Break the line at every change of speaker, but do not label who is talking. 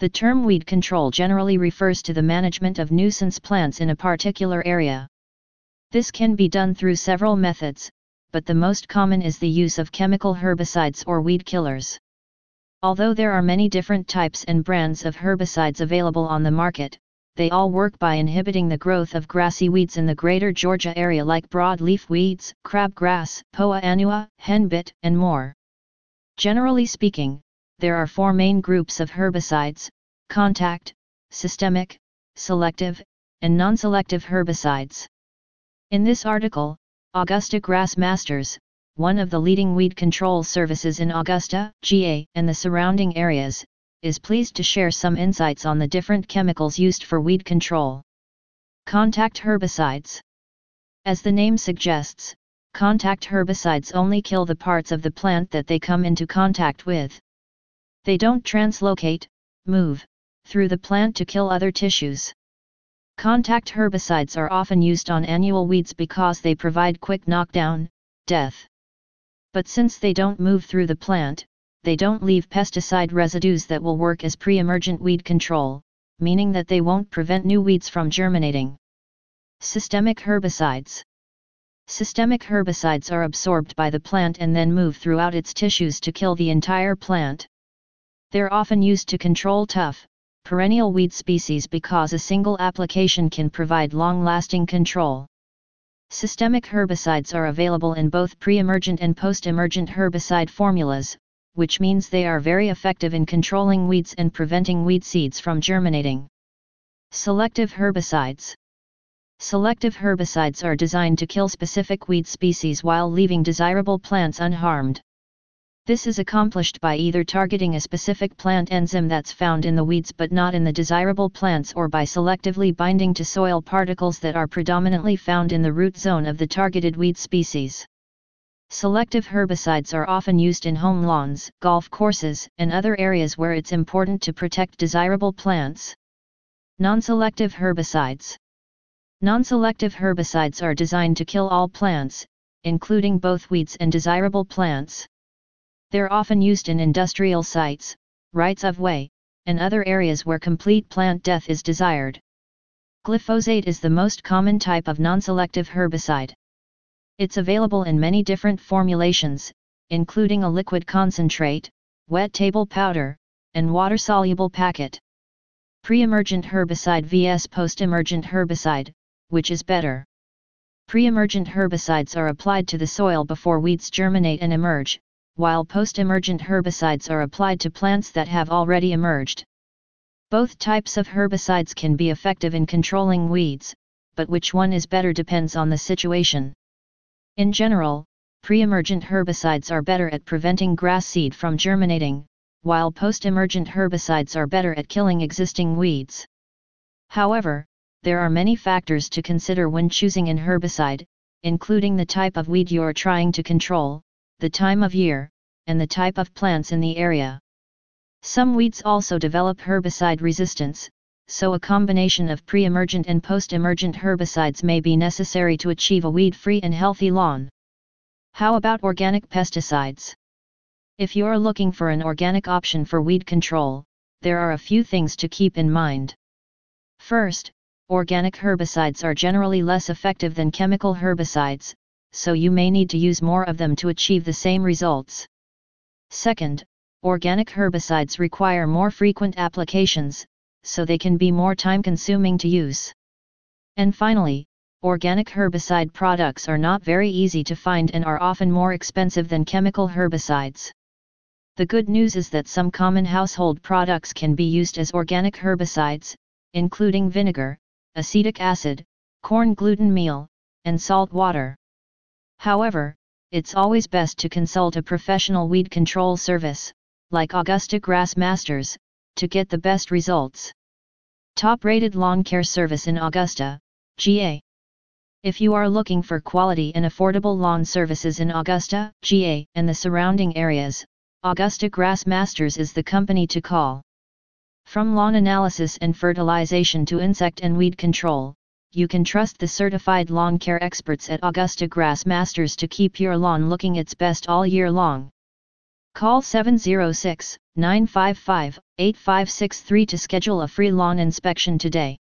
The term weed control generally refers to the management of nuisance plants in a particular area. This can be done through several methods, but the most common is the use of chemical herbicides or weed killers. Although there are many different types and brands of herbicides available on the market, they all work by inhibiting the growth of grassy weeds in the greater Georgia area like broadleaf weeds, crabgrass, poa annua, henbit, and more. Generally speaking, there are four main groups of herbicides, contact, systemic, selective, and non-selective herbicides. In this article, Augusta Grass Masters, one of the leading weed control services in Augusta, GA, and the surrounding areas, is pleased to share some insights on the different chemicals used for weed control. Contact herbicides. As the name suggests, contact herbicides only kill the parts of the plant that they come into contact with. They don't translocate, move, through the plant to kill other tissues. Contact herbicides are often used on annual weeds because they provide quick knockdown, death. But since they don't move through the plant, they don't leave pesticide residues that will work as pre-emergent weed control, meaning that they won't prevent new weeds from germinating. Systemic herbicides Systemic herbicides are absorbed by the plant and then move throughout its tissues to kill the entire plant. They're often used to control tough, perennial weed species because a single application can provide long-lasting control. Systemic herbicides are available in both pre-emergent and post-emergent herbicide formulas, which means they are very effective in controlling weeds and preventing weed seeds from germinating. Selective herbicides Selective herbicides are designed to kill specific weed species while leaving desirable plants unharmed. This is accomplished by either targeting a specific plant enzyme that's found in the weeds but not in the desirable plants or by selectively binding to soil particles that are predominantly found in the root zone of the targeted weed species. Selective herbicides are often used in home lawns, golf courses, and other areas where it's important to protect desirable plants. Non-selective herbicides Non-selective herbicides are designed to kill all plants, including both weeds and desirable plants. They're often used in industrial sites, rights of way, and other areas where complete plant death is desired. Glyphosate is the most common type of non-selective herbicide. It's available in many different formulations, including a liquid concentrate, wettable powder, and water-soluble packet. Pre-emergent herbicide vs post-emergent herbicide, which is better? Pre-emergent herbicides are applied to the soil before weeds germinate and emerge, while post-emergent herbicides are applied to plants that have already emerged. Both types of herbicides can be effective in controlling weeds, but which one is better depends on the situation. In general, pre-emergent herbicides are better at preventing grass seed from germinating, while post-emergent herbicides are better at killing existing weeds. However, there are many factors to consider when choosing an herbicide, including the type of weed you're trying to control, the time of year, and the type of plants in the area. Some weeds also develop herbicide resistance, so a combination of pre-emergent and post-emergent herbicides may be necessary to achieve a weed-free and healthy lawn. How about organic pesticides? If you're looking for an organic option for weed control, there are a few things to keep in mind. First, organic herbicides are generally less effective than chemical herbicides, so you may need to use more of them to achieve the same results. Second, organic herbicides require more frequent applications, so they can be more time consuming to use. And finally, organic herbicide products are not very easy to find and are often more expensive than chemical herbicides. The good news is that some common household products can be used as organic herbicides, including vinegar, acetic acid, corn gluten meal, and salt water. However, it's always best to consult a professional weed control service, like Augusta Grass Masters, to get the best results. Top rated lawn care service in Augusta, GA. If you are looking for quality and affordable lawn services in Augusta, GA, and the surrounding areas, Augusta Grass Masters is the company to call. From lawn analysis and fertilization to insect and weed control, you can trust the certified lawn care experts at Augusta Grass Masters to keep your lawn looking its best all year long. Call 706 955 8563 to schedule a free lawn inspection today.